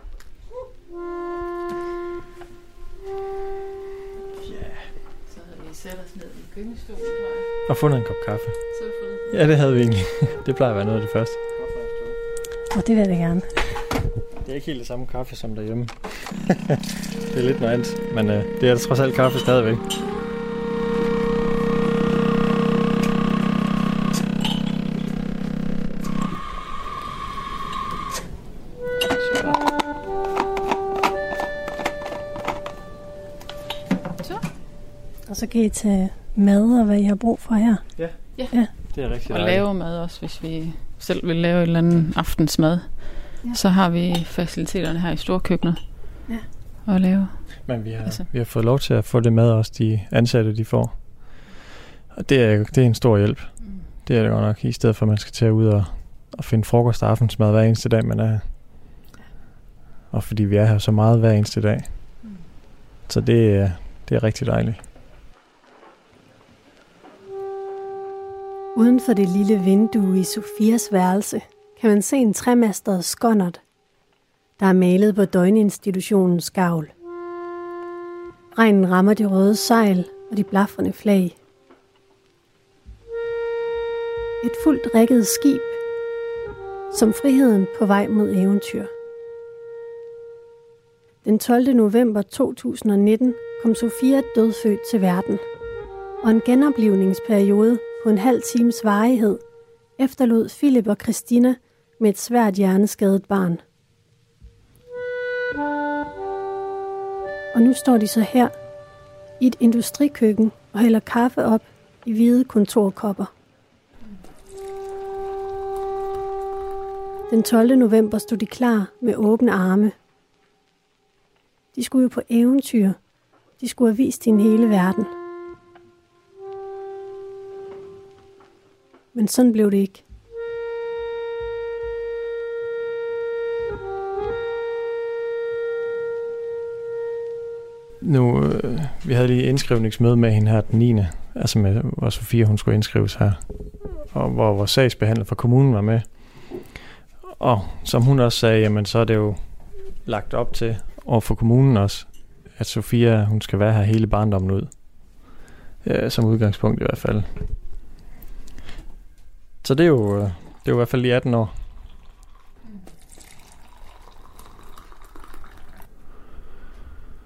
Så havde vi sat os ned i jeg. Og fundet en kop kaffe. Så Ja, det havde vi egentlig. [laughs] det plejer at være noget af det første. Og det vil jeg gerne. Det er ikke helt det samme kaffe som derhjemme. [laughs] det er lidt noget andet, men øh, det er trods alt kaffe stadigvæk. Kan I tage mad og hvad I har brug for her. Det er rigtig Og dejligt. lave mad også, hvis vi selv vil lave et eller andet aftensmad. Ja. Ja. Så har vi faciliteterne her i storkøkkenet. Ja. Og lave. Men vi har, Altså. vi har fået lov til at få det mad også, de ansatte de får. Og det er, det er en stor hjælp. Det er det godt nok, i stedet for at man skal tage ud og, og finde frokost og aftensmad hver eneste dag, man er her. Og fordi vi er her så meget hver eneste dag. Så det det er rigtig dejligt. Uden for det lille vindue i Sofias værelse kan man se en tremastet skonnert, der er malet på døgninstitutionens gavl. Regnen rammer de røde sejl og de blafrende flag. Et fuldt rækket skib, som friheden på vej mod eventyr. Den 12. november 2019 kom Sofia dødfødt til verden, og en genoplivningsperiode på en halv times varighed efterlod Philip og Christina med et svært hjerneskadet barn. Og nu står de så her i et industrikøkken og hælder kaffe op i hvide kontorkopper. Den 12. november stod de klar med åbne arme. De skulle jo på eventyr. De skulle have vist hende hele verden. Men sådan blev det ikke. Nu, øh, vi havde lige indskrivningsmøde med hende her den 9. Altså med, hvor Sofia hun skulle indskrives her. Og hvor vores sagsbehandler fra kommunen var med. Og som hun også sagde, jamen så er det jo lagt op til over for kommunen også, at Sofia hun skal være her hele barndommen ud. Ja, som udgangspunkt i hvert fald. Så det er jo, øh, det er jo i hvert fald lige 18 år.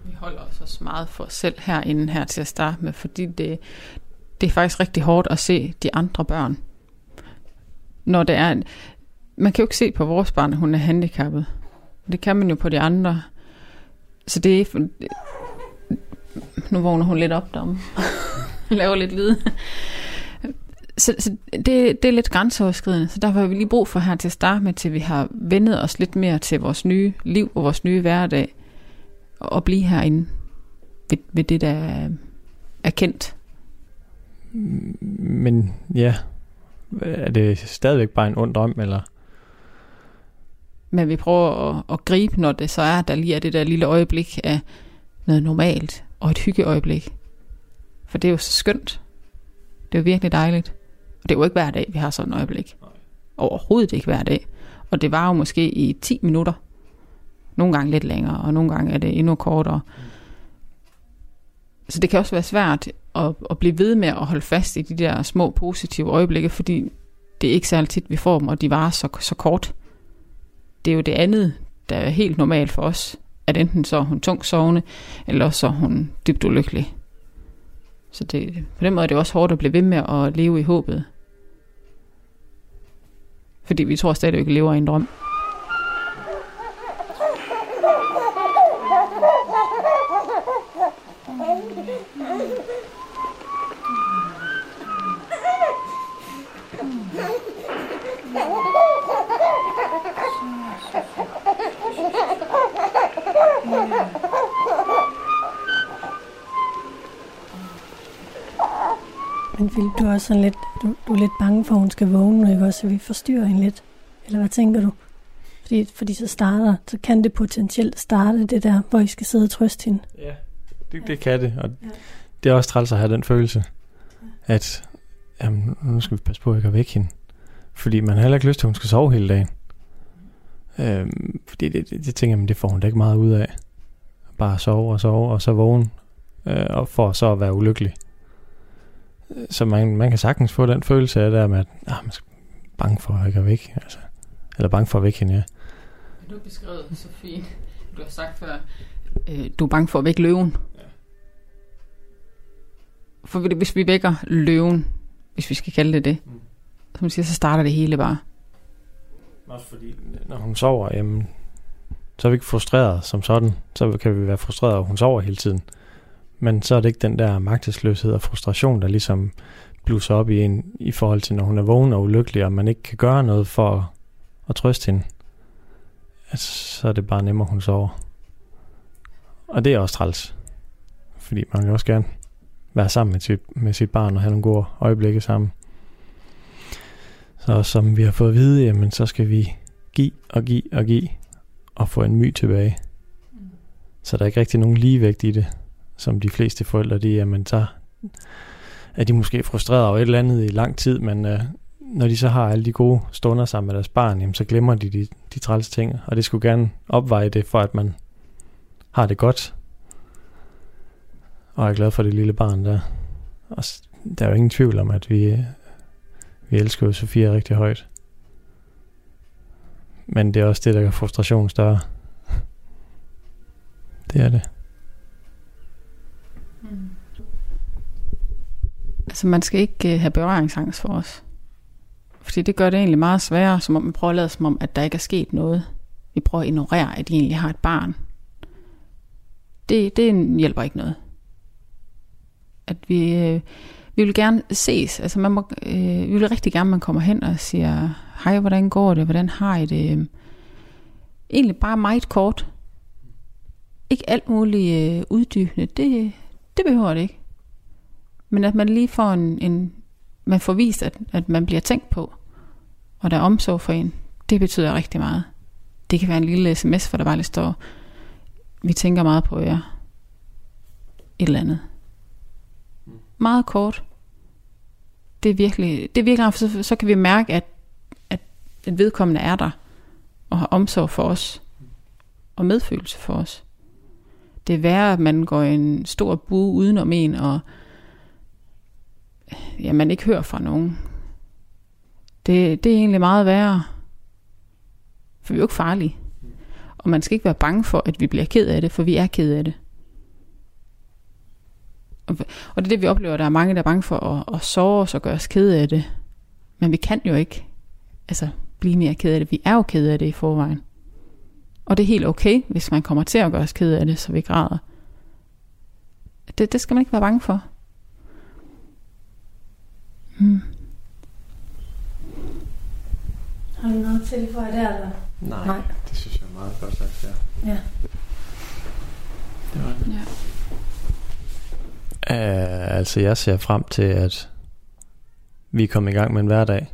Vi holder os også meget for os selv herinde her til at starte med, fordi det, det er faktisk rigtig hårdt at se de andre børn. Når det er, man kan jo ikke se på vores barn, at hun er handicappet. Det kan man jo på de andre. Så det er... Nu vågner hun lidt op derom. [laughs] Laver lidt lyd. Så, så det, det er lidt grænseoverskridende, så derfor har vi lige brug for her til at starte med, til vi har vendet os lidt mere til vores nye liv og vores nye hverdag, og blive herinde ved, ved det, der er kendt. Men ja, er det stadigvæk bare en ond drøm, eller? Men vi prøver at, at gribe, når det så er, der lige er det der lille øjeblik af noget normalt, og et hyggeøjeblik. For det er jo så skønt. Det er jo virkelig dejligt. Og det er jo ikke hver dag, vi har sådan et øjeblik. Overhovedet ikke hver dag. Og det var jo måske i 10 minutter. Nogle gange lidt længere, og nogle gange er det endnu kortere. Så det kan også være svært at, at blive ved med at holde fast i de der små positive øjeblikke, fordi det er ikke særlig tit, vi får dem, og de varer så, så kort. Det er jo det andet, der er helt normalt for os, at enten så er hun tungt sovende, eller så er hun dybt ulykkelig. Så det, på den måde er det også hårdt at blive ved med at leve i håbet. Fordi vi tror stadigvæk, at vi lever i en drøm. Men Philip, du er også sådan lidt, du, du er lidt bange for, at hun skal vågne, ikke også? Så vi forstyrrer hende lidt. Eller hvad tænker du? Fordi, fordi så starter, så kan det potentielt starte det der, hvor I skal sidde og trøste hende. Ja, det, det kan det. Og ja. det er også træls at have den følelse, at jamen, nu skal vi passe på at ikke vække hende. Fordi man har heller ikke lyst til, at hun skal sove hele dagen. Øhm, fordi det, det, det tænker jeg, det får hun da ikke meget ud af. Bare sove og sove, og så vågne, øh, og for så at være ulykkelig. Så man, man kan sagtens få den følelse af der med, at ah, man er bange for at ikke væk. Altså. Eller bange for at vække hende, ja. Du har beskrevet så fint. Du har sagt før, øh, du er bange for at vække løven. Ja. For hvis vi vækker løven, hvis vi skal kalde det det, mm. som siger, så starter det hele bare. Også fordi, når hun sover, jamen, så er vi ikke frustreret som sådan. Så kan vi være frustreret, at hun sover hele tiden. Men så er det ikke den der magtesløshed og frustration, der ligesom bluser op i en, i forhold til, når hun er vågen og ulykkelig, og man ikke kan gøre noget for at, at trøste hende. Altså, så er det bare nemmere, hun sover. Og det er også træls. Fordi man vil også gerne være sammen med sit, med sit barn og have nogle gode øjeblikke sammen. Så som vi har fået at vide, jamen så skal vi give og give og give og få en my tilbage. Så der er ikke rigtig nogen ligevægt i det, som de fleste forældre, de, jamen så er de måske frustreret over et eller andet i lang tid, men øh, når de så har alle de gode stunder sammen med deres barn, jamen så glemmer de de, de træls ting, og det skulle gerne opveje det, for at man har det godt, og er glad for det lille barn der. Og der er jo ingen tvivl om, at vi, øh, vi elsker jo Sofia rigtig højt. Men det er også det, der gør frustrationen større. Det er det. Altså man skal ikke øh, have berøringsangst for os. Fordi det gør det egentlig meget sværere, som om vi prøver at lade som om, at der ikke er sket noget. Vi prøver at ignorere, at de egentlig har et barn. Det, det hjælper ikke noget. at vi, øh, vi vil gerne ses. Altså man må, øh, vi vil rigtig gerne, at man kommer hen og siger, hej, hvordan går det? Hvordan har I det? Øhm, egentlig bare meget kort. Ikke alt muligt øh, uddybende. Det, det behøver det ikke. Men at man lige får en, en man får vist, at, at man bliver tænkt på, og der er omsorg for en, det betyder rigtig meget. Det kan være en lille sms, for der bare lige står, vi tænker meget på jer. Et eller andet. Meget kort. Det er virkelig, det er virkelig så, så kan vi mærke, at, at den vedkommende er der, og har omsorg for os, og medfølelse for os. Det er værre, at man går i en stor bue udenom en, og ja, man ikke hører fra nogen. Det, det er egentlig meget værre. For vi er jo ikke farlige. Og man skal ikke være bange for, at vi bliver ked af det, for vi er ked af det. Og, og det er det, vi oplever. Der er mange, der er bange for at, at sove os og gøre os ked af det. Men vi kan jo ikke altså, blive mere ked af det. Vi er jo ked af det i forvejen. Og det er helt okay, hvis man kommer til at gøre os ked af det, så vi græder. Det, det skal man ikke være bange for. Hmm. Har du noget til for der, eller? Nej, Nej, det synes jeg er meget godt sagt, ja. Ja. Det var det. Ja. Uh, altså, jeg ser frem til, at vi er kommet i gang med en hverdag,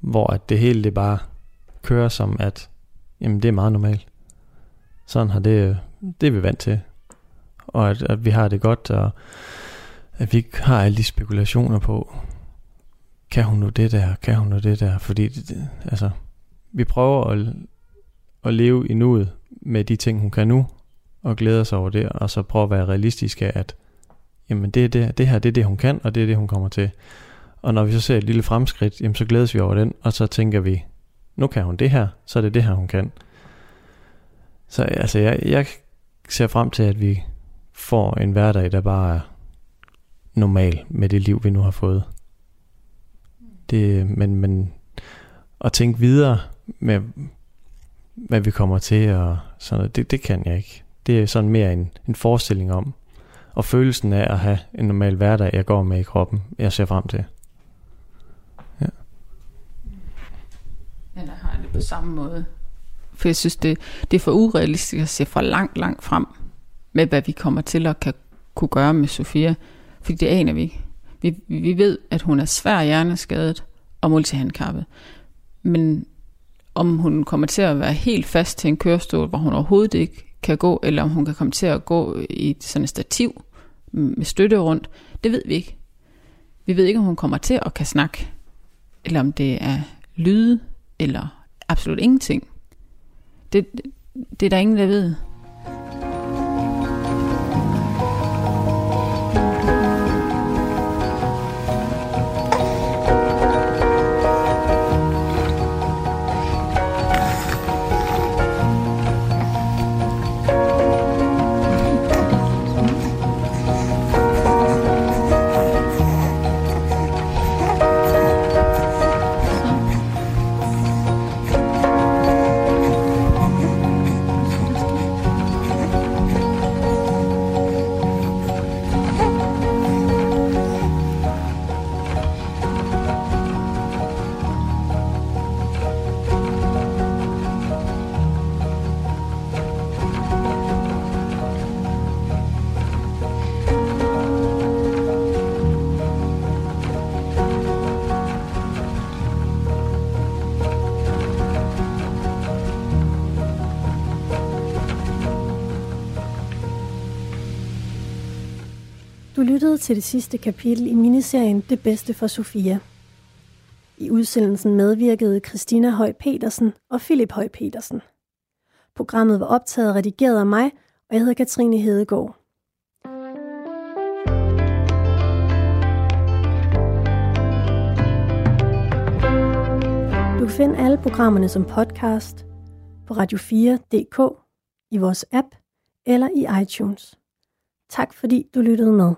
hvor at det hele det bare kører som, at jamen, det er meget normalt. Sådan har det, det er vi vant til. Og at, at vi har det godt, og at vi ikke har alle de spekulationer på, kan hun nu det der, kan hun nu det der, fordi det, det, altså, vi prøver at, at leve i nuet med de ting, hun kan nu, og glæder sig over det, og så prøve at være realistiske, at jamen det, det, det her, det er det, hun kan, og det er det, hun kommer til. Og når vi så ser et lille fremskridt, jamen så glædes vi over den, og så tænker vi, nu kan hun det her, så er det det her, hun kan. Så altså, jeg, jeg ser frem til, at vi får en hverdag, der bare er normal med det liv, vi nu har fået. Det, men, men at tænke videre med, hvad vi kommer til og sådan noget, det, det kan jeg ikke. Det er sådan mere en, en forestilling om, og følelsen af at have en normal hverdag, jeg går med i kroppen, jeg ser frem til. Ja. Ja, der har jeg det på samme måde. For jeg synes, det, det er for urealistisk at se for langt, langt frem med, hvad vi kommer til at kan, kunne gøre med Sofia. Fordi det aner vi ikke. Vi, vi ved, at hun er svær hjerneskadet og multihandicappet. Men om hun kommer til at være helt fast til en kørestol, hvor hun overhovedet ikke kan gå, eller om hun kan komme til at gå i sådan et stativ med støtte rundt, det ved vi ikke. Vi ved ikke, om hun kommer til at kan snakke, eller om det er lyde, eller absolut ingenting. Det, det er der ingen, der ved. Lyttede til det sidste kapitel i miniserien Det bedste for Sofia. I udsendelsen medvirkede Christina Høj Petersen og Philip Høj Petersen. Programmet var optaget og redigeret af mig, og jeg hedder Katrine Hedegaard. Du kan finde alle programmerne som podcast på radio4.dk, i vores app eller i iTunes. Tak fordi du lyttede med.